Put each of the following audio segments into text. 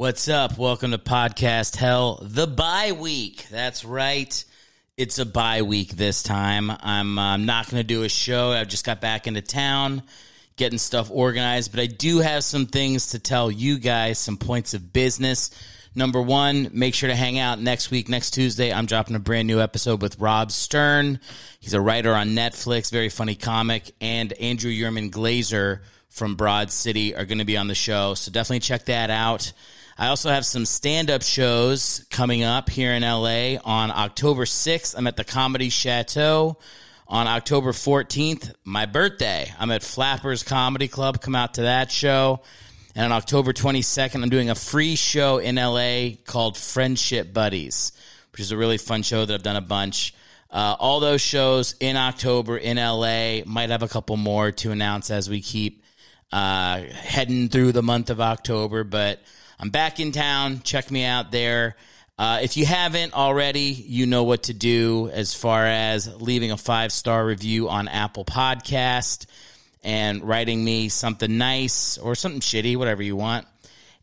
What's up? Welcome to Podcast Hell, the bye week. That's right. It's a bye week this time. I'm uh, not going to do a show. I've just got back into town, getting stuff organized, but I do have some things to tell you guys, some points of business. Number one, make sure to hang out next week, next Tuesday. I'm dropping a brand new episode with Rob Stern. He's a writer on Netflix, very funny comic, and Andrew Yerman Glazer from Broad City are going to be on the show. So definitely check that out. I also have some stand up shows coming up here in LA on October 6th. I'm at the Comedy Chateau. On October 14th, my birthday, I'm at Flappers Comedy Club. Come out to that show. And on October 22nd, I'm doing a free show in LA called Friendship Buddies, which is a really fun show that I've done a bunch. Uh, all those shows in October in LA. Might have a couple more to announce as we keep uh, heading through the month of October, but I'm back in town. Check me out there. Uh, if you haven't already, you know what to do as far as leaving a five star review on Apple Podcast and writing me something nice or something shitty, whatever you want.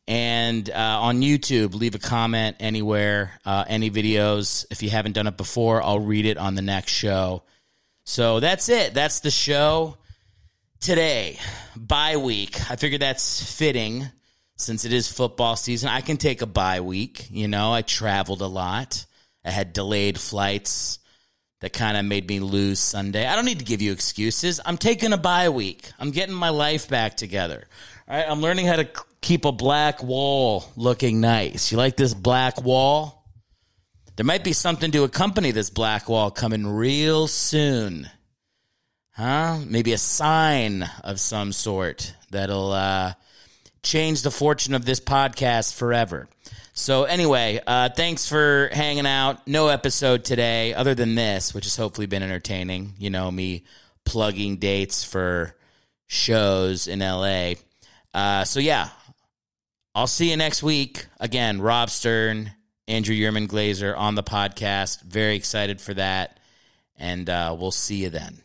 And uh, on YouTube, leave a comment anywhere, uh, any videos. If you haven't done it before, I'll read it on the next show. So that's it. That's the show today. Bye week. I figured that's fitting since it is football season, I can take a bye week. You know, I traveled a lot. I had delayed flights that kind of made me lose Sunday. I don't need to give you excuses. I'm taking a bye week. I'm getting my life back together. All right, I'm learning how to keep a black wall looking nice. You like this black wall? There might be something to accompany this black wall coming real soon. Huh? Maybe a sign of some sort that'll uh, change the fortune of this podcast forever. So anyway, uh, thanks for hanging out. No episode today, other than this, which has hopefully been entertaining. You know, me plugging dates for shows in LA. Uh, so yeah, I'll see you next week. Again, Rob Stern, Andrew Yerman Glazer on the podcast. Very excited for that, and uh, we'll see you then.